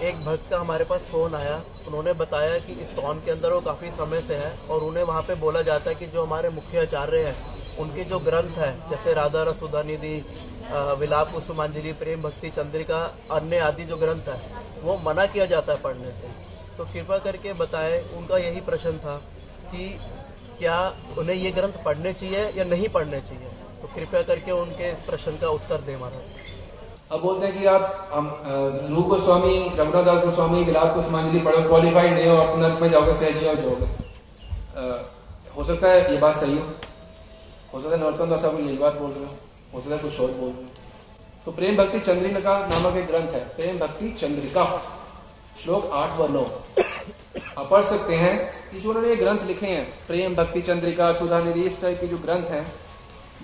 एक भक्त का हमारे पास फ़ोन आया। उन्होंने बताया कि इस टॉन के अंदर वो काफ़ी समय से है और उन्हें वहाँ पे बोला जाता है कि जो हमारे मुख्य आचार्य हैं, उनके जो ग्रंथ है, जैसे राधा रसुदा निधि विलाप कुसुमांजलि, प्रेम भक्ति चंद्रिका, अन्य आदि जो ग्रंथ है, वो मना किया जाता है पढ़ने से। तो कृपा करके बताएँ, उनका यही प्रश्न था कि क्या उन्हें ये ग्रंथ पढ़ने चाहिए या नहीं पढ़ने चाहिए? तो कृपया करके उनके इस प्रश्न का उत्तर दें महाराज। अब बोलते हैं कि आप रूप गोस्वामी रघुनाथ दास गोस्वामी विलाप कुसुमांजलि पढ़ो क्वालिफाइड नहीं हो, आप नर्क में जाओगे, सहज हो जाओगे। हो सकता है ये बात सही हो। हो सकता है नरोत्तम दास आप यही बात बोल रहे हो। हो सकता है कुछ और बोल रहे हो। तो प्रेम भक्ति चंद्रिका नामक एक ग्रंथ है। प्रेम भक्ति चंद्रिका। श्लोक आठ व नौ। आप पढ़ सकते हैं कि जो उन्होंने ये ग्रंथ लिखे हैं, प्रेम भक्ति चंद्रिका, सुधा निधि, इस टाइप के जो ग्रंथ हैं,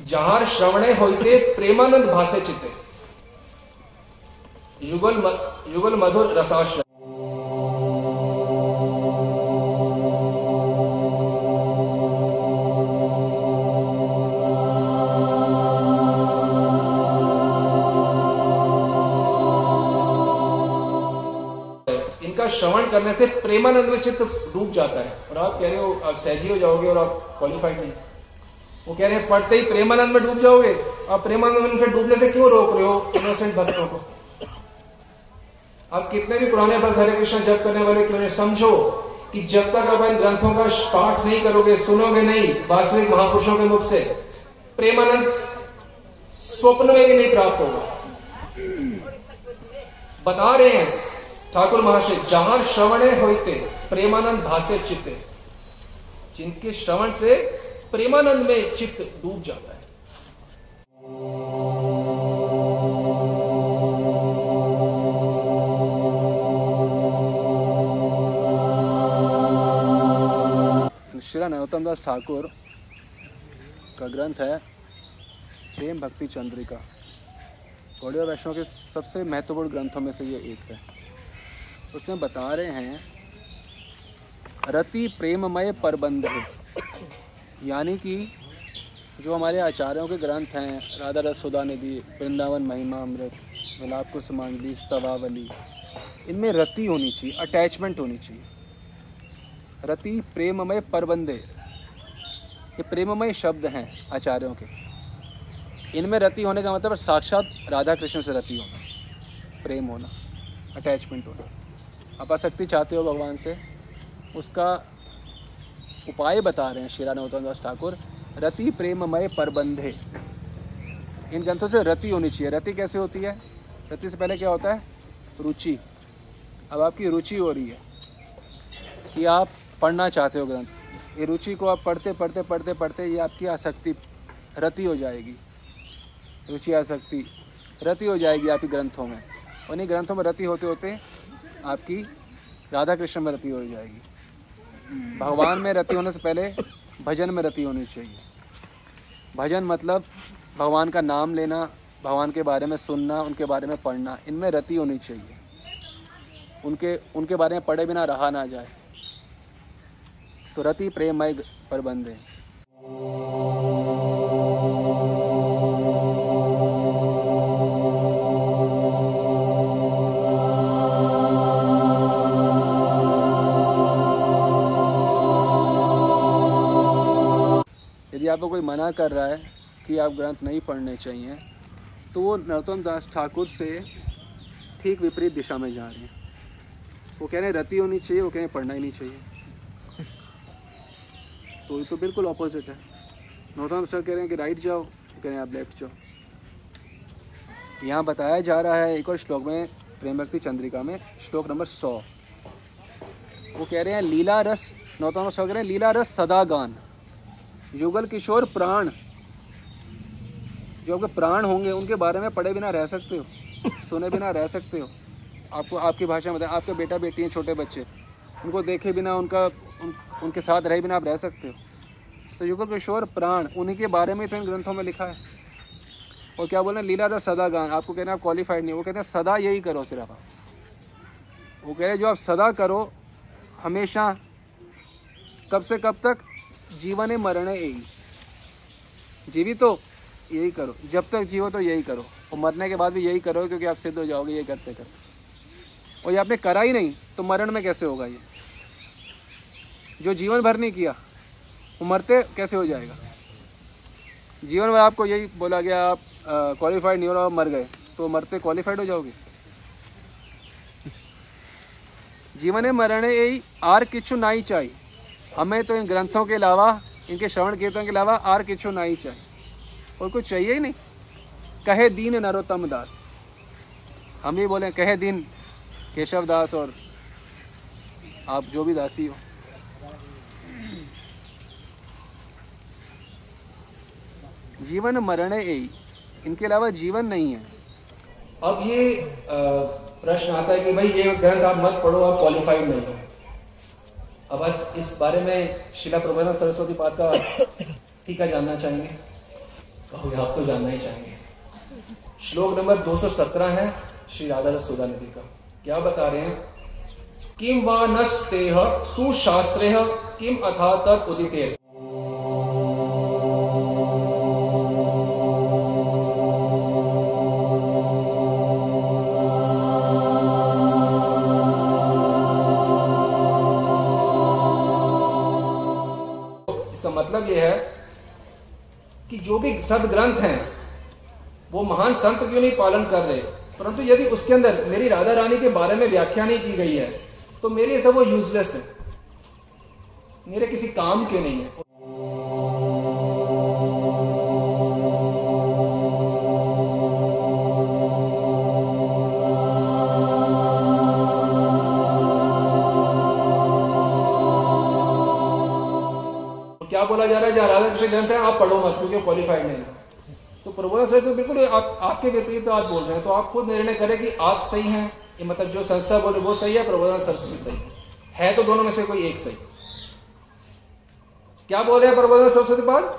जहाँ श्रवणे होते प्रेमानंद भाषे चित्ते। युगल युगल मधुर रसाश्रय इनका श्रवण करने से प्रेमानंद में चित्त डूब जाता है। और आप कह रहे हो, आप सहजी हो जाओगे और आप क्वालिफाइड नहीं। वो कह रहे हैं, पढ़ते ही प्रेमानंद में डूब जाओगे। आप प्रेमानंद में डूबने से क्यों रोक रहे हो? इनोसेंट भक्तों को। आप कितने भी पुराने भक्त हरे कृष्ण जप करने वाले क्यों समझो कि जब तक आप इन ग्रंथों का पाठ नहीं करोगे, सुनोगे नहीं, वास्तविक महापुरुषों के मुख से, प्रेमानंद स्वप्न में भी नहीं प्राप्त होगा। बता रहे हैं ठाकुर महाशय, जहाँ श्रवणे होते प्रेमानंद भाष्य चित्ते। जिनके श्रवण से प्रेमानंद में चित्त डूब जाता है। श्री नरोत्तम दास ठाकुर का ग्रंथ है प्रेम भक्ति चंद्रिका। गौड़िया वैष्णव के सबसे महत्वपूर्ण ग्रंथों में से ये एक है। उसमें बता रहे हैं, रति प्रेममय प्रबंध यानी कि जो हमारे आचार्यों के ग्रंथ हैं, राधा रस सुधा निधि, वृंदावन महिमा अमृत विलाप कुसुमांजलि, स्तवावली, इनमें रति होनी चाहिए, अटैचमेंट होनी चाहिए। रति प्रेममय परबंधे। ये प्रेममय शब्द हैं आचार्यों के। इनमें रति होने का मतलब साक्षात राधा कृष्ण से रति होना, प्रेम होना अटैचमेंट होना। आप आसक्ति चाहते हो भगवान से, उसका उपाय बता रहे हैं श्री नरोत्तम दास ठाकुर, रति प्रेममय परबंधे। इन ग्रंथों से रति होनी चाहिए। रति कैसे होती है? रति से पहले क्या होता है? रुचि। अब आपकी रुचि हो रही है कि आप पढ़ना चाहते हो ग्रंथ। ये रुचि को आप पढ़ते पढ़ते पढ़ते पढ़ते ये आपकी आसक्ति रति हो जाएगी। रुचि, आसक्ति रति हो जाएगी आपकी ग्रंथों में। उन्हीं ग्रंथों में रति होते होते आपकी राधा कृष्ण में रति हो जाएगी। भगवान में रति होने से पहले भजन में रति होनी चाहिए। भजन मतलब भगवान का नाम लेना, भगवान के बारे में सुनना, उनके बारे में पढ़ना, इनमें रति होनी चाहिए। उनके उनके बारे में पढ़े बिना रहा ना जाए। तो रति प्रेममय प्रबंध है। यदि आपको कोई मना कर रहा है कि आप ग्रंथ नहीं पढ़ने चाहिए तो वो नरोत्तम दास ठाकुर से ठीक विपरीत दिशा में जा रहे हैं। वो कह रहे हैं, रति होनी चाहिए, वो कह रहे हैं, पढ़ना ही नहीं चाहिए। तो ये तो बिल्कुल अपोजिट है। नरोत्तम सर कह रहे हैं कि राइट जाओ कह रहे हैं आप लेफ़्ट जाओ। यहाँ बताया जा रहा है एक और श्लोक में प्रेम भक्ति चंद्रिका में श्लोक नंबर सौ। वो कह रहे हैं लीला रस नरोत्तम सर कह रहे हैं लीला रस सदा गान युगल किशोर प्राण। जो आपके प्राण होंगे उनके बारे में पढ़े बिना रह सकते हो सुने बिना रह सकते हो। आपको आपकी भाषा में आपके बेटा बेटी हैं छोटे बच्चे। उनको देखे बिना उनका उन, उनके साथ रहे बिना आप रह सकते हो। तो युगल किशोर प्राण, उन्हीं के बारे में तो इन ग्रंथों में लिखा है। और क्या बोल रहे हैं? लीला दस सदा गान, आपको कहना आप क्वालिफाइड नहीं, वो कहते हैं, सदा यही करो सिर्फ़ आप। वो कह रहे हैं, जो आप सदा करो, हमेशा, कब से कब तक? जीवन मरण यही जीवित हो यही करो, जब तक जीवो तो यही करो। और मरने के बाद भी यही करो क्योंकि आप सिद्ध हो जाओगे ये करते करते। और ये आपने करा ही नहीं तो मरण में कैसे होगा ये? जो जीवन भर नहीं किया, वो मरते कैसे हो जाएगा? जीवन भर आपको यही बोला गया, आप क्वालिफाइड नहीं हो रहा मर गए तो मरते क्वालिफाइड हो जाओगे। जीवन मरण यही आर किच्छु ना ही चाहिए। हमें तो इन ग्रंथों के अलावा, इनके श्रवण कीर्तन के अलावा आर किच्छु ना ही चाहिए। और कुछ चाहिए ही नहीं। कहे दीन नरोत्तम दास। हम भी बोले, कहे दिन केशव दास और आप जो भी दासी हो। जीवन मरण यही। इनके अलावा जीवन नहीं है। अब ये प्रश्न आता है कि भाई ये ग्रंथ आप मत पढ़ो, आप क्वालिफाइड नहीं हो। अब बस इस बारे में शिला प्रबंधन सरस्वती पाद का टीका जानना चाहेंगे? कहोगे आप तो जानना ही चाहेंगे। श्लोक नंबर 217 है श्री राधा सुधा नदी का। क्या बता रहे हैं? किम व नस्तेह सुशास्त्रे किम अथा तत् उदिते। सदग्रंथ हैं। वो महान संत क्यों नहीं पालन कर रहे? परंतु यदि उसके अंदर मेरी राधा रानी के बारे में व्याख्या नहीं की गई है तो मेरे सब वो यूजलेस है। मेरे किसी काम के नहीं है। बोला जा रहा है जहाँ राधा कृष्ण ग्रंथ है आप पढ़ो मत क्योंकि क्वालिफाइड नहीं तो प्रबोधन सर तो बिल्कुल आप, आपके विपरीत तो आप बोल रहे हैं तो आप खुद निर्णय करें कि आप सही हैं ये मतलब जो संस्था बोले वो सही है प्रबोधन सरस्वती सही है। तो दोनों में से कोई एक सही। क्या बोल रहे हैं प्रबोधन सरस्वती पाद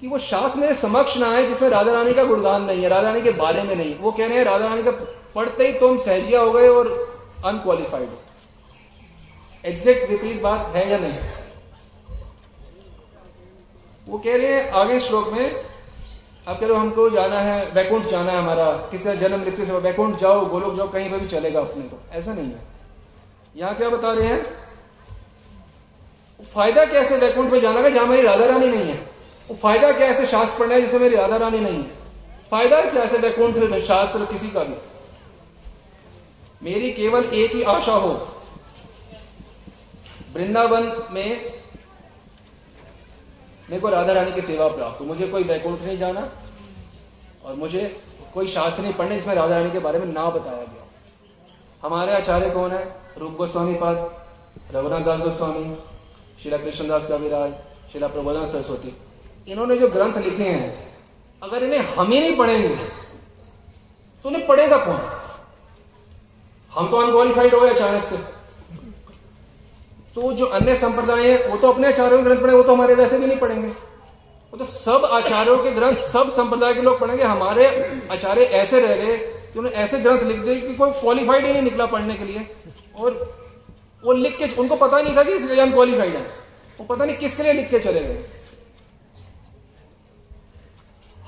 कि वो शास्त्र मेरे समक्ष ना आए जिसमें राधा रानी का गुणगान नहीं है राधा रानी के बारे में नहीं। वो कह रहे हैं राधा रानी का पढ़ते ही तुम सहजिया हो गए और अनक्वालिफाइड हो। एग्जैक्ट विपरीत बात है या नहीं? वो कह रहे हैं, आगे श्लोक में, अब कह रहे हमको जाना है वैकुंठ जाना है हमारा किसी जन्म मृत्यु से वैकुंठ जाओ, गोलोक जाओ, कहीं पर भी चलेगा अपने को। ऐसा नहीं है। यहाँ क्या बता रहे हैं? फ़ायदा कैसे वैकुंठ में जाना का जहाँ मेरी राधा रानी नहीं है। वो फ़ायदा क्या ऐसे शास्त्र पढ़ना है, जिसमें मेरी राधा रानी नहीं है? फ़ायदा क्या ऐसे वैकुंठ शास्त्र किसी का भी? मेरी केवल एक ही आशा हो, वृंदावन में मेरे को राधा रानी की सेवा प्राप्त हो। मुझे कोई वैकुंठ नहीं जाना और मुझे कोई शास्त्र नहीं पढ़ने जिसमें राधा रानी के बारे में ना बताया गया हमारे आचार्य कौन है? रूप गोस्वामी, पद रघुनाथ दास गोस्वामी शिला कृष्णदास कविराज शिला प्रबोधन सरस्वती। इन्होंने जो ग्रंथ लिखे हैं, अगर इन्हें हम ही नहीं पढ़ेंगे तो उन्हें पढ़ेगा कौन? हम तो अनक्वालिफाइड हो गए अचानक से। तो जो अन्य संप्रदाय है, वो तो अपने आचार्यों के ग्रंथ पढ़े, वो तो हमारे वैसे भी नहीं पढ़ेंगे। वो तो सब आचार्यों के ग्रंथ, सब संप्रदाय के लोग पढ़ेंगे। हमारे आचार्य ऐसे रह गए कि उन्होंने ऐसे ग्रंथ लिख दिए कि कोई क्वालिफाइड ही नहीं निकला पढ़ने के लिए। और वो लिख के, उनको पता नहीं था कि इसके अनक्वालिफाइड है। वो पता नहीं किसके लिए लिख के चले गए।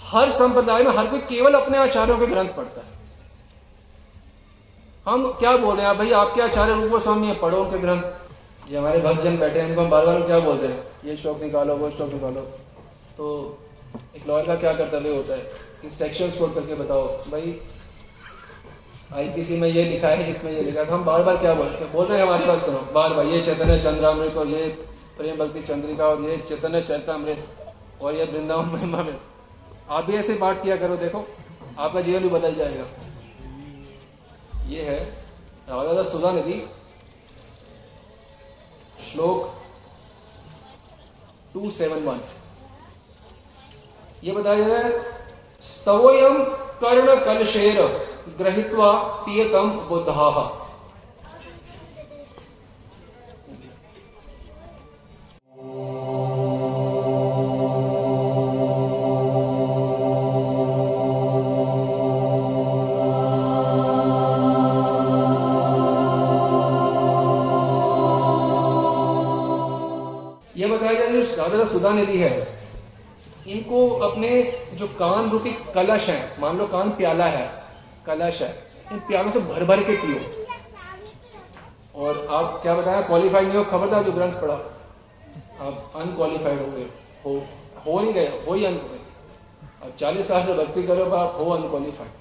हर संप्रदाय में हर कोई केवल अपने आचार्यों के ग्रंथ पढ़ता है। हम क्या बोल रहे हैं भाई, आपके आचार्य रूप गोस्वामी है, पढ़ो उनके ग्रंथ। ये हमारे भक्तजन बैठे हैं, इनको हम बार बार क्या बोलते हैं? ये श्लोक निकालो, वो श्लोक निकालो। तो एक लॉयर का क्या कर्तव्य होता है? कि सेक्शन कोड करके बताओ, भाई आईपीसी में ये लिखा है, इसमें ये लिखा है। तो हम बार बार क्या बोलते हैं बोल रहे हैं हमारी बात सुनो। बार बार ये चैतन्य चंद्रामृत और ये प्रेम भक्ति चंद्रिका और ये चैतन्य चैतामृत और ये वृंदावन महिमा में आप भी ऐसे पाठ किया करो, देखो, आपका जीवन भी बदल जाएगा। ये है राधा सुधा निधि श्लोक 271 ये बताया जा रहा है स्तवयम कर्ण कलशेर ग्रहित्वा पियतम बुद्धा। सुधा निधि है। इनको अपने जो कान रूपी कलश है, मान लो कान प्याला है, कलश है, इन प्यालों से भर भर के पियो। और आप क्या बताया क्वालिफाइड नहीं हो, खबरदार जो ग्रंथ पढ़ा। आप अनक्वालिफाइड हो गए, हो हो नहीं गए, हो ही अनक्वालिफाइड आप चालीस साल से भक्ति करो आप हो अनक्वालिफाइड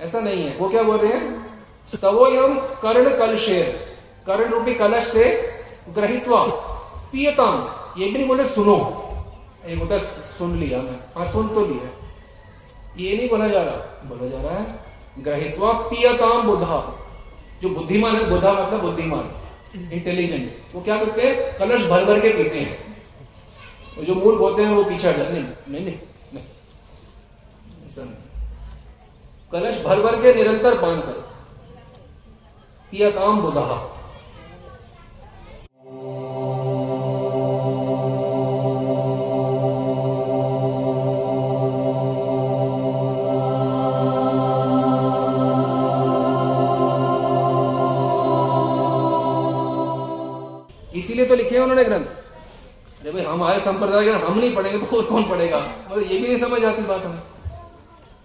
ऐसा नहीं है। वो क्या बोल रहे हैं? स्तवोयम कर्ण कलशेर कर्ण रूपी कलश से ग्रहित्वा, पियताम। ये भी नहीं बोले सुनो। एक होता सुन लिया मैं। हाँ सुन तो लिया। ये नहीं बोला जा रहा। बोला जा रहा है, ग्रहित्वा पियताम बुधा जो बुद्धिमान है बुधा मतलब बुद्धिमान इंटेलिजेंट वो क्या करते हैं? कलश भर भर के पीते हैं। जो मूल बोलते हैं, वो पीछे हट जाते नहीं नहीं नहीं। ऐसा नहीं। कलश भर भर के निरंतर पान कर। पियताम बुधा संप्रदाय के हम नहीं पढ़ेंगे तो और कौन पढ़ेगा? और ये भी नहीं समझ आती बात हमें।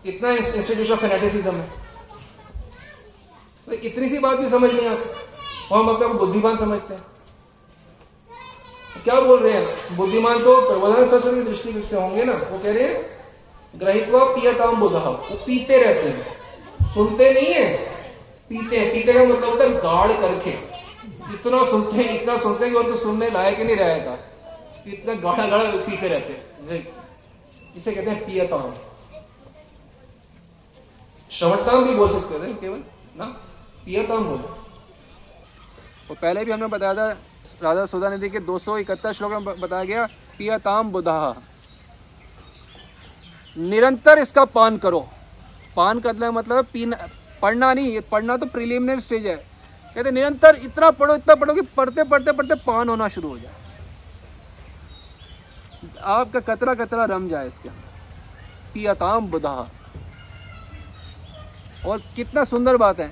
इतना इंस्टीट्यूशन ऑफ़ फेनेटिसिज्म है। तो इतनी सी बात भी समझ नहीं आती। और हम अपने को बुद्धिमान समझते हैं। तो क्या बोल रहे हैं? बुद्धिमान तो प्रबोधन सरस्वती की दृष्टि से होंगे ना। वो कह रहे हैं, ग्रहित्वा पियताम बुधा। वो पीते रहते हैं। सुनते नहीं है, पीते हैं। पीते का मतलब होता है गाढ़ करके। इतना सुनते हैं, इतना सुनते हैं कि और सुनने लायक ही नहीं रहेगा इतना गाढ़ा गाढ़ा पीते रहते हैं। इसे कहते हैं पियताम। श्रवणताम भी बोल सकते थे केवल, ना? पियताम बोले। और पहले भी हमने बताया था राधा सुधा निधि के दो सौ इकहत्तर श्लोक में बताया गया, पियताम बुधा। निरंतर इसका पान करो। पान करना मतलब पीना, पढ़ना नहीं पढ़ना तो प्रिलिमिनरी स्टेज है। कहते निरंतर इतना पढ़ो इतना पढ़ो कि पढ़ते पढ़ते पढ़ते पान होना शुरू हो जाए। आपका कतरा कतरा रम जाए इसके पियताम बुधा। और कितना सुंदर बात है।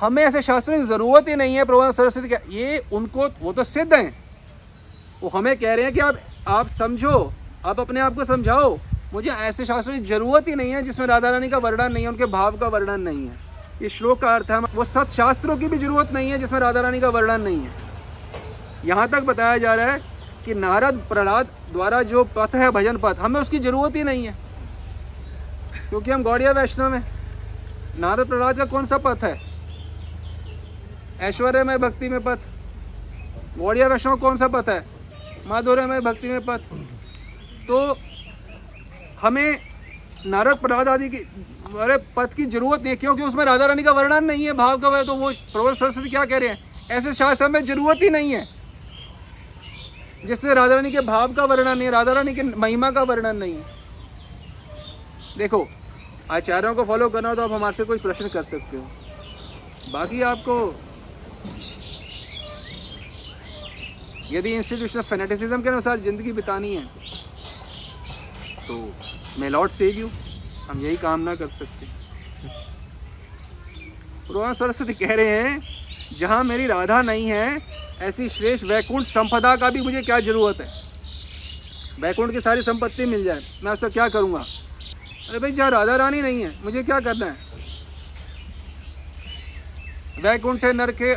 हमें ऐसे शास्त्रों की ज़रूरत ही नहीं है, प्रभु सरस्वती का ये उनको वो तो सिद्ध हैं। वो हमें कह रहे हैं कि आप आप समझो। आप अपने आप को समझाओ। मुझे ऐसे शास्त्रों की ज़रूरत ही नहीं है, जिसमें राधा रानी का वर्णन नहीं है, उनके भाव का वर्णन नहीं है। ये श्लोक का अर्थ है वो सत शास्त्रों की भी ज़रूरत नहीं है, जिसमें राधा रानी का वर्णन नहीं है। यहाँ तक बताया जा रहा है कि नारद प्रहलाद द्वारा जो पथ है भजन पथ, हमें उसकी ज़रूरत ही नहीं है, क्योंकि हम गौड़िया वैष्णव में नारद प्रहलाद का कौन सा पथ है? ऐश्वर्य में भक्ति में पथ। गौड़िया वैष्णव कौन सा पथ है? माधुर्य में भक्ति में पथ। तो हमें नारद प्रहलाद आदि की, अरे, पथ की ज़रूरत नहीं है, क्योंकि उसमें राधा रानी का वर्णन नहीं है, भाव का वह तो वो प्रबल सरस्वती क्या कह रहे हैं? ऐसे शास्त्र में ज़रूरत ही नहीं है। जिसमें राधा रानी के भाव का वर्णन नहीं राधा रानी के महिमा का वर्णन नहीं देखो, आचार्यों को फॉलो करना हो तो आप हमारे से कोई प्रश्न कर सकते हो। बाकी आपको, यदि इंस्टीट्यूशन ऑफ़ फेनेटिसिज्म के अनुसार ज़िंदगी बितानी है तो मैं लॉर्ड सेव यू हम यही काम ना कर सकते। सरस्वती कह रहे हैं, जहाँ मेरी राधा नहीं है ऐसी श्रेष्ठ वैकुंठ संपदा का भी मुझे क्या ज़रूरत है? वैकुंठ की सारी संपत्ति मिल जाए, मैं उसका क्या करूँगा? अरे भाई, जहाँ राधा रानी नहीं है, मुझे क्या करना है? वैकुंठ नर के,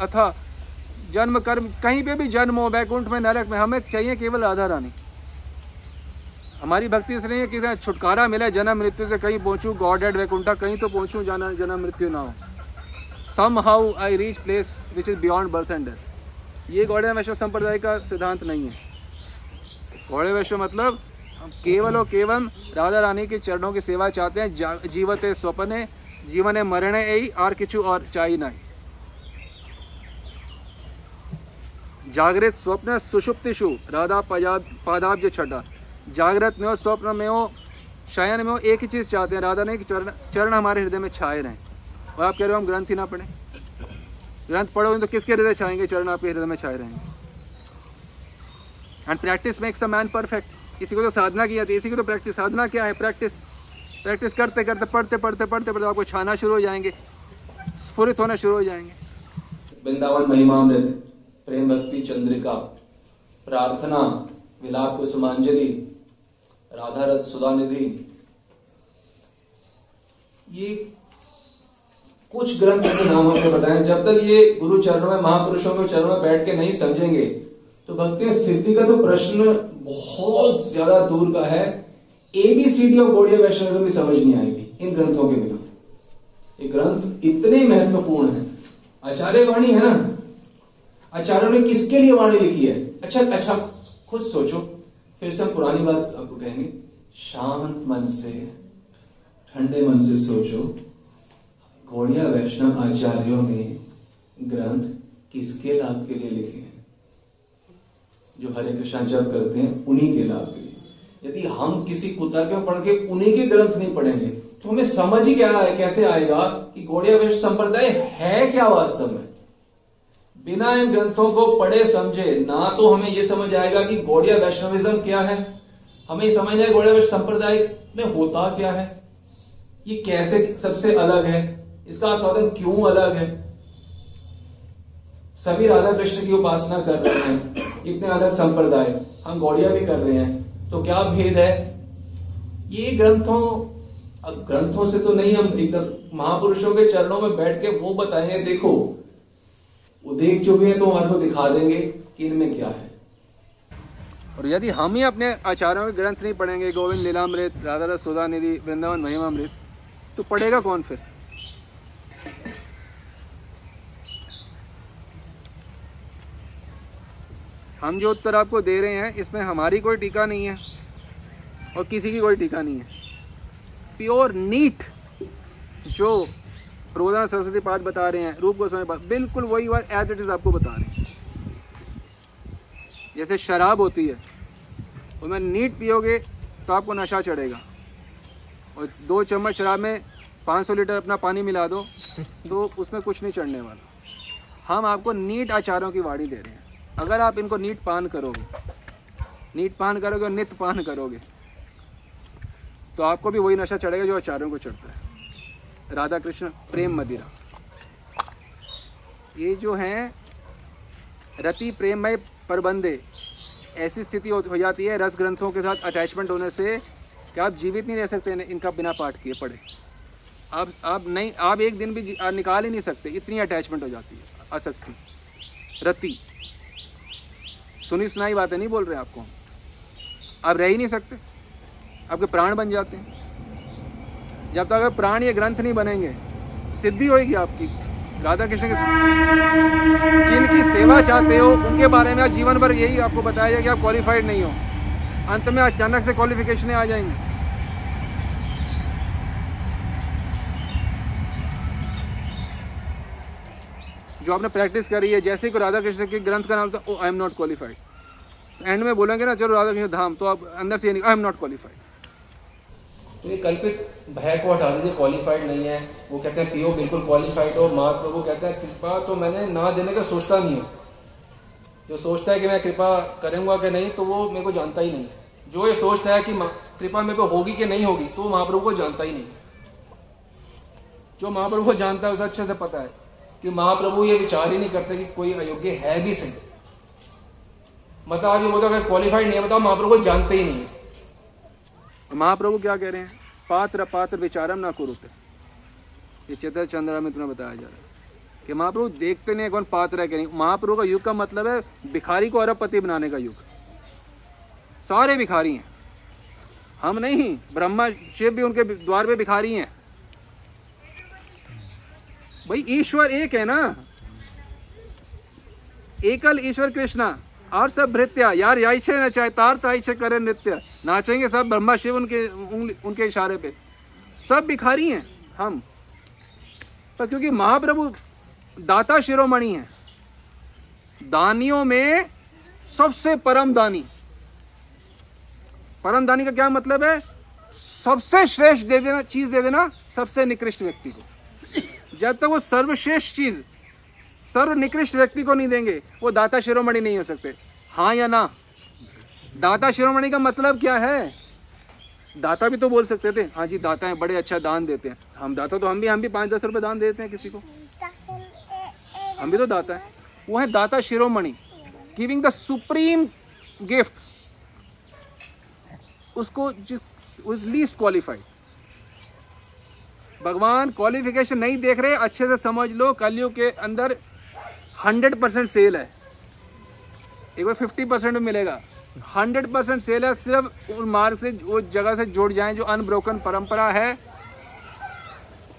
अथा, जन्म कर्म, कहीं पे भी जन्म हो, वैकुंठ में नरक में, हमें चाहिए केवल राधा रानी। हमारी भक्ति इसलिए है कि छुटकारा मिले, जन्म मृत्यु से कहीं पहुँचूँ, गॉड एड वैकुंठा, कहीं तो पहुँचूँ जाना जन्म मृत्यु ना हो। Somehow I reach place which is beyond birth and death ये गौड़े वैश्व संप्रदाय का सिद्धांत नहीं है। गौड़े वैश्व मतलब केवल और केवल राधा रानी के चरणों की सेवा चाहते हैं जीवत स्वप्ने, जीवन मरणे यही और किचु और चाई नहीं। जागृत स्वप्न सुषुप्तिशु राधा पादाब्ज छठा जागृत में हो, स्वप्न में हो, शयन में हो, एक ही चीज़ चाहते हैं, राधा ने कि चरण चरण हमारे हृदय में छाए रहें। और आप कह रहे हो हम ग्रंथ ही ना पढ़ें? ग्रंथ पढ़ोगे तो किसके हृदय छाएँगे? चरण आपके हृदय में छाए रहेंगे। And practice makes a man perfect इसी को तो साधना की जाती है, इसी को तो प्रैक्टिस साधना क्या है? प्रैक्टिस प्रैक्टिस करते करते, पढ़ते पढ़ते पढ़ते पढ़ते आपको छाना शुरू हो जाएँगे। स्फुरित होना शुरू हो जाएँगे। वृंदावन महिमामृत, प्रेम भक्ति चंद्रिका, प्रार्थना, विलाप कुसुमांजलि राधा रथ सुधा निधि ये कुछ ग्रंथों के नाम हमने बताए, जब तक ये गुरु चरणों में, महापुरुषों के चरणों में बैठ के नहीं समझेंगे तो भक्ति सिद्धि का तो प्रश्न बहुत ज़्यादा दूर का है। एबीसीडी और गौड़िया वैष्णव भी समझ नहीं आएगी इन ग्रंथों के बिना। ये ग्रंथ इतने महत्वपूर्ण है। आचार्य वाणी है ना? आचार्यों ने किसके लिए वाणी लिखी है? अच्छा अच्छा खुद सोचो। फिर से हम पुरानी बात आपको कहेंगे। शांत मन से, ठंडे मन से सोचो। घोड़िया वैष्णव आचार्यों ने ग्रंथ किसके लाभ के लिए लिखे हैं? जो हरे कृष्णा जप करते हैं, उन्हीं के लाभ के लिए। यदि हम किसी कुत्ता के पढ़ के उन्हीं के ग्रंथ नहीं पढ़ेंगे तो हमें समझ ही क्या है कैसे आएगा कि गौड़िया वैष्णव संप्रदाय है क्या वास्तव में? बिना इन ग्रंथों को पढ़े समझे, ना तो हमें यह समझ आएगा कि गौड़िया वैष्णविज्म क्या है। हमें समझना है गौड़िया वैष्णव संप्रदाय में होता क्या है? ये कैसे सबसे अलग है? इसका आस्वादन क्यों अलग है? सभी राधा कृष्ण की उपासना कर रहे हैं। इतने अलग संप्रदाय। हम गौड़िया भी कर रहे हैं। तो क्या भेद है? ये ग्रंथों ग्रंथों से तो नहीं, हम एकदम महापुरुषों के चरणों में बैठ के वो बताएँगे, देखो। वो देख चुके हैं तो हमारे को दिखा देंगे कि इनमें क्या है। और यदि हम ही अपने आचार्यों के ग्रंथ नहीं पढ़ेंगे, गोविंद लीलामृत, राधा रस, सुधा निधि, वृंदावन महिमामृत तो पढ़ेगा कौन फिर? हम जो उत्तर आपको दे रहे हैं, इसमें हमारी कोई टीका नहीं है और किसी की कोई टीका नहीं है। प्योर नीट जो रोज़ाना सरस्वती पाठ बता रहे हैं, रूप गोस्वामी पाठ, बिल्कुल वही बात एज इट इज़ आपको बता रहे हैं। जैसे शराब होती है, उसमें नीट पियोगे तो आपको नशा चढ़ेगा। और दो चम्मच शराब में 500 लीटर अपना पानी मिला दो तो उसमें कुछ नहीं चढ़ने वाला। हम आपको नीट आचारों की वाड़ी दे रहे हैं। अगर आप इनको नीट पान करोगे नीट पान करोगे और नित पान करोगे तो आपको भी वही नशा चढ़ेगा जो आचार्यों को चढ़ता है। राधा कृष्ण प्रेम मदिरा। ये जो हैं रति प्रेममय प्रबंधे ऐसी स्थिति हो, जाती है रस ग्रंथों के साथ अटैचमेंट होने से कि आप जीवित नहीं रह सकते इनका बिना पाठ किए पढ़े। आप आप नहीं आप एक दिन भी निकाल ही नहीं सकते इतनी अटैचमेंट हो जाती है आसक्ति। रति। सुनी सुनाई बातें नहीं बोल रहे आपको आप रह ही नहीं सकते। आपके प्राण बन जाते हैं। जब तक अगर प्राण ये ग्रंथ नहीं बनेंगे, सिद्धि होगी आपकी। राधा कृष्ण के जिनकी सेवा चाहते हो, उनके बारे में आप जीवन भर यही आपको बताया जाए कि आप क्वालिफाइड नहीं हो। अंत में अचानक से क्वालिफिकेशनें आ जाएँगी। जो आपने प्रैक्टिस करी है, जैसे कि राधा कृष्ण के ग्रंथ का नाम था ओ I am not qualified and में बोलेंगे ना, चलो राधा कृष्ण धाम तो आप अंदर से आई एम नॉट क्वालिफाइड तो ये कल्पित भय को हटा दीजिए क्वालिफाइड नहीं है। वो कहते हैं पीओ बिल्कुल क्वालिफाइड हो माँ प्रभु कहते हैं, कृपा तो मैंने ना देने का सोचता नहीं हूँ। जो सोचता है कि मैं कृपा करूँगा कि नहीं तो वो मेरे को जानता ही नहीं है। जो ये सोचता है कि कृपा मेरे को होगी कि नहीं होगी तो महाप्रभु को जानता ही नहीं जो महाप्रभु को जानता है, उसे अच्छे से पता है। कि महाप्रभु ये विचार ही नहीं करते कि कोई अयोग्य है भी सही। मतलब आप अगर क्वालिफाइड नहीं है, बताओ, महाप्रभु जानते ही नहीं है। महाप्रभु क्या कह रहे हैं? पात्र पात्र विचारम ना कुरुते ये चतर चंद्रा में तुम्हें बताया जा रहा है कि महाप्रभु देखते नहीं कौन पात्र है कि नहीं। महाप्रभु का युग का मतलब है भिखारी को अरबपति बनाने का युग। सारे भिखारी हैं। हम नहीं, ब्रह्मा शिव भी उनके द्वार पे भिखारी हैं। भाई, ईश्वर एक है ना? एकल ईश्वर कृष्णा, और सब भृत्या, यार यही छे न चाहे, तार ताई छे करे नृत्य। नाचेंगे सब ब्रह्मा शिव उनके उनके इशारे पे। सब भिखारी हैं, हम। तो क्योंकि महाप्रभु दाता शिरोमणि है, दानियों में सबसे परम दानी। परम दानी का क्या मतलब है? सबसे श्रेष्ठ दे देना, चीज़ दे देना सबसे निकृष्ट व्यक्ति को। जब तक वो सर्वश्रेष्ठ चीज़ सर्व निकृष्ट व्यक्ति को नहीं देंगे, वो दाता शिरोमणि नहीं हो सकते। हाँ या ना? दाता शिरोमणि का मतलब क्या है? दाता भी तो बोल सकते थे हाँ जी, दाता है, बड़े अच्छा दान देते हैं। हम दाता तो हम भी हम भी पाँच दस रुपए दान देते हैं किसी को। हम भी तो दाता है। वो है दाता शिरोमणि। गिविंग द सुप्रीम गिफ्ट उसको लीस्ट क्वालिफाइड भगवान क्वालिफिकेशन नहीं देख रहे, अच्छे से समझ लो, कलयुग के अंदर हंड्रेड परसेंट सेल है। एक बार फिफ्टी परसेंट में मिलेगा। हंड्रेड परसेंट सेल है, सिर्फ़ उस मार्ग से, उस जगह से जुड़ जाएँ जो अनब्रोकन परंपरा है।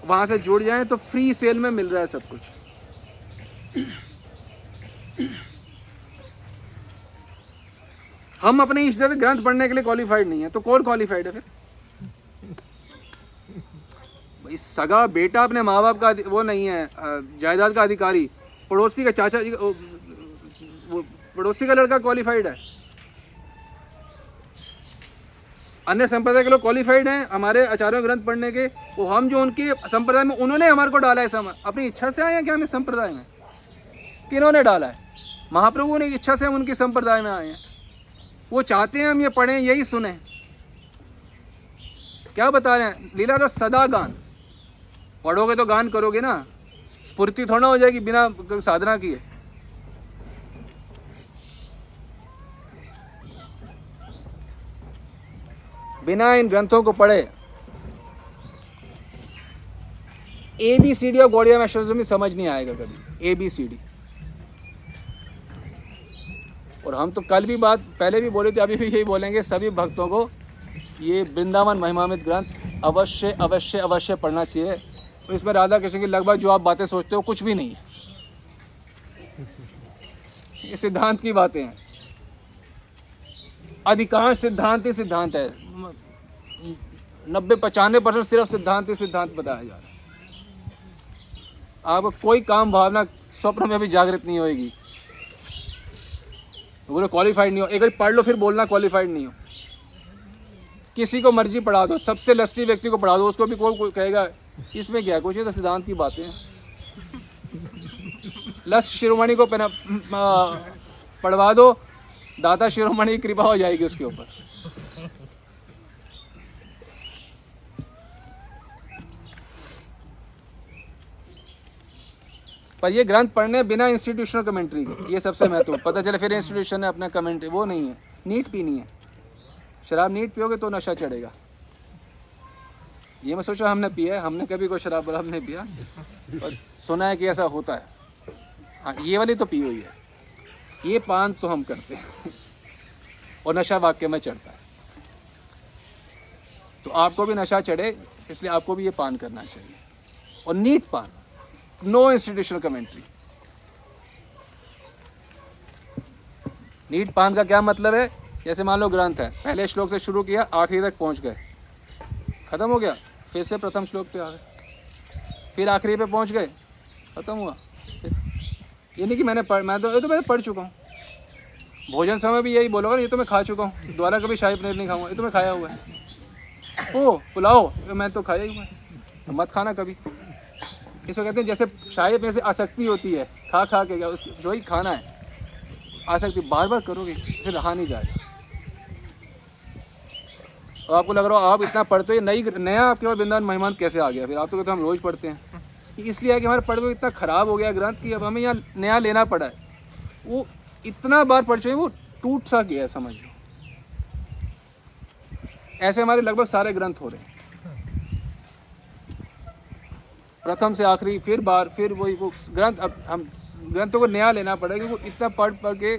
वहाँ से जुड़ जाएँ तो फ्री सेल में मिल रहा है सब कुछ। हम अपने इष्ट ग्रंथ पढ़ने के लिए क्वालिफाइड नहीं है तो कौन क्वालिफाइड है फिर? सगा बेटा अपने माँ बाप का वो नहीं है जायदाद का अधिकारी। पड़ोसी का चाचा जी वो- पड़ोसी का लड़का क्वालिफाइड है। अन्य संप्रदाय के लोग क्वालिफाइड हैं, हमारे आचार्यों ग्रंथ पढ़ने के, वो हम जो उनके संप्रदाय में, उन्होंने हमारे को डाला है सम, अपनी इच्छा से आए हैं क्या हमें संप्रदाय में? किन्होंने डाला है? महाप्रभु ने इच्छा से हम उनके संप्रदाय में आए हैं। वो चाहते हैं हम ये पढ़ें, यही सुने। क्या बता रहे हैं? लीला रस सदा गान पढ़ोगे तो गान करोगे ना। स्फूर्ति थोड़ा हो जाएगी बिना साधना किए। बिना इन ग्रंथों को पढ़े। ए बी सी डी और में में समझ नहीं आएगा कभी। ए बी सी डी और हम तो कल भी बात, पहले भी बोले थे, अभी भी यही बोलेंगे, सभी भक्तों को ये वृंदावन महिमामित ग्रंथ अवश्य अवश्य अवश्य पढ़ना चाहिए। और इसमें राधा कृष्ण की लगभग जो आप बातें सोचते हो, कुछ भी नहीं है। ये सिद्धांत की बातें हैं। अधिकांश सिद्धांत ही सिद्धांत है। नब्बे पचानवे परसेंट सिर्फ़ सिद्धांत ही सिद्धांत बताया जा रहा है। आपको कोई काम भावना स्वप्न में भी जागृत नहीं होगी बोले क्वालिफाइड नहीं हो। एक बार पढ़ लो, फिर बोलना क्वालिफाइड नहीं हो। किसी को मर्ज़ी पढ़ा दो, सबसे लस्टी व्यक्ति को पढ़ा दो, उसको भी कोई कहेगा इसमें क्या कुछ ये तो सिद्धांत की बातें हैं। लस शिरोमणि को पहना पढ़वा दो, दाता शिरोमणि की कृपा हो जाएगी उसके ऊपर। पर ये ग्रंथ पढ़ने बिना इंस्टीट्यूशनल कमेंट्री के ये सबसे महत्वपूर्ण। पता चले फिर इंस्टीट्यूशन ने अपना कमेंट्री वो नहीं है। नीट पीनी है। शराब नीट पियोगे तो नशा चढ़ेगा। ये मैं सोचा हमने पिया है, हमने कभी कोई शराब वराब नहीं पिया और सुना है कि ऐसा होता है। हाँ ये वाली तो पी हुई है। ये पान तो हम करते हैं, और नशा वाक्य में चढ़ता है। तो आपको भी नशा चढ़े, इसलिए आपको भी ये पान करना चाहिए। और नीट पान नो इंस्टीट्यूशनल कमेंट्री नीट पान का क्या मतलब है? जैसे मान लो ग्रंथ है, पहले श्लोक से शुरू किया, आखिरी तक पहुँच गए। खत्म हो गया? फिर से प्रथम श्लोक पे आ गए। फिर आखिरी पे पहुँच गए। खत्म हुआ। ये नहीं कि मैंने पढ़, मैं तो ये तो मैंने पढ़ चुका हूँ। भोजन समय भी यही बोलोगा ये तो मैं खा चुका हूँ। दोबारा कभी शाही पनीर नहीं खाऊँगा, ये तो मैं खाया हुआ है। ओ पुलाओ ये मैं तो खाया ही हुआ मत खाना कभी। इसको कहते हैं जैसे शाही पनीर से आसक्ति होती है खा खा के क्या, उस जो ही खाना है, आसक्ति बार बार करोगे, फिर रहा नहीं जाएगा। और आपको लग रहा हो आप इतना पढ़ते हो नई नया आपके पास वृंदावन मेहमान कैसे आ गया? फिर आप तो कहते हम रोज़ पढ़ते हैं। इसलिए है कि हमारे पढ़ को इतना ख़राब हो गया ग्रंथ कि अब हमें यहाँ नया लेना पड़ा है। वो इतना बार पढ़ चुके वो टूट सा गया समझ लो। ऐसे हमारे लगभग सारे ग्रंथ हो रहे हैं। प्रथम से आखिरी, फिर बार, फिर वही वो ग्रंथ, अब हम ग्रंथों को नया लेना पड़ेगा क्योंकि इतना पढ़ पढ़ के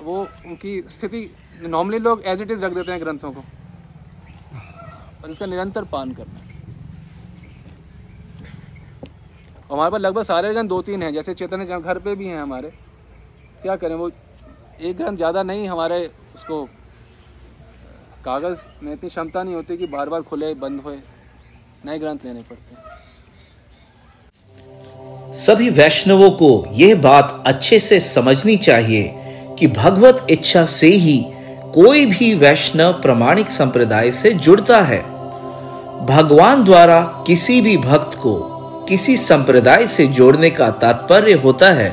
वो उनकी स्थिति नॉर्मली लोग एज इट इज़ रख देते हैं ग्रंथों को। और इसका निरंतर पान करना। हमारे पास लगभग सारे ग्रंथ दो तीन हैं, जैसे चैतन्य घर पे भी हैं हमारे। क्या करें, वो एक ग्रंथ ज़्यादा नहीं, हमारे उसको, कागज़ में इतनी क्षमता नहीं होती कि बार बार खुले, बंद होए, नए ग्रंथ लेने पड़ते हैं। सभी वैष्णवों को यह बात अच्छे से समझनी चाहिए कि भगवत इच्छा से ही कोई भी वैष्णव प्रमाणिक संप्रदाय से जुड़ता है भगवान द्वारा किसी भी भक्त को किसी संप्रदाय से जोड़ने का तात्पर्य होता है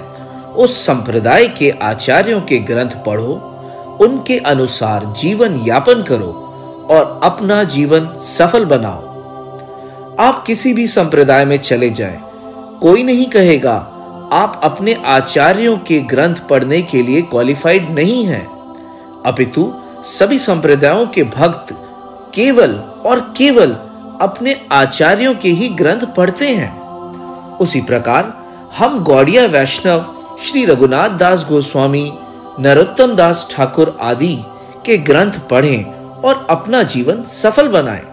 उस संप्रदाय के आचार्यों के ग्रंथ पढ़ो उनके अनुसार जीवन यापन करो और अपना जीवन सफल बनाओ। आप किसी भी संप्रदाय में चले जाएँ, कोई नहीं कहेगा आप अपने आचार्यों के ग्रंथ पढ़ने के लिए क्वालिफाइड नहीं हैं। अपितु सभी संप्रदायों के भक्त केवल और केवल अपने आचार्यों के ही ग्रंथ पढ़ते हैं। उसी प्रकार हम गौड़िया, वैष्णव, श्री रघुनाथ दास गोस्वामी, नरोत्तम दास ठाकुर आदि के ग्रंथ पढ़ें और अपना जीवन सफल बनाएँ।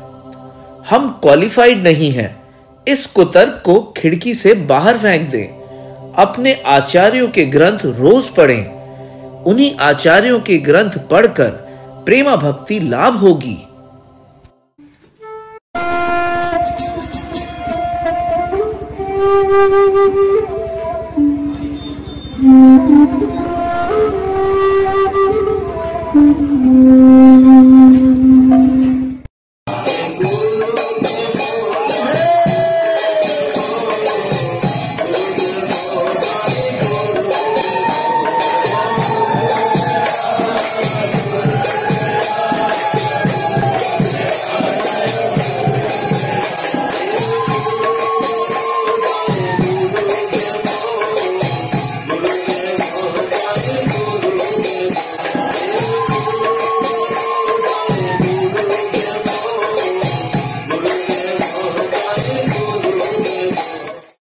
हम क्वालिफाइड नहीं हैं। इस कुतर्क को खिड़की से बाहर फेंक दें। अपने आचार्यों के ग्रंथ रोज पढ़ें। उन्हीं आचार्यों के ग्रंथ पढ़कर प्रेमा भक्ति लाभ होगी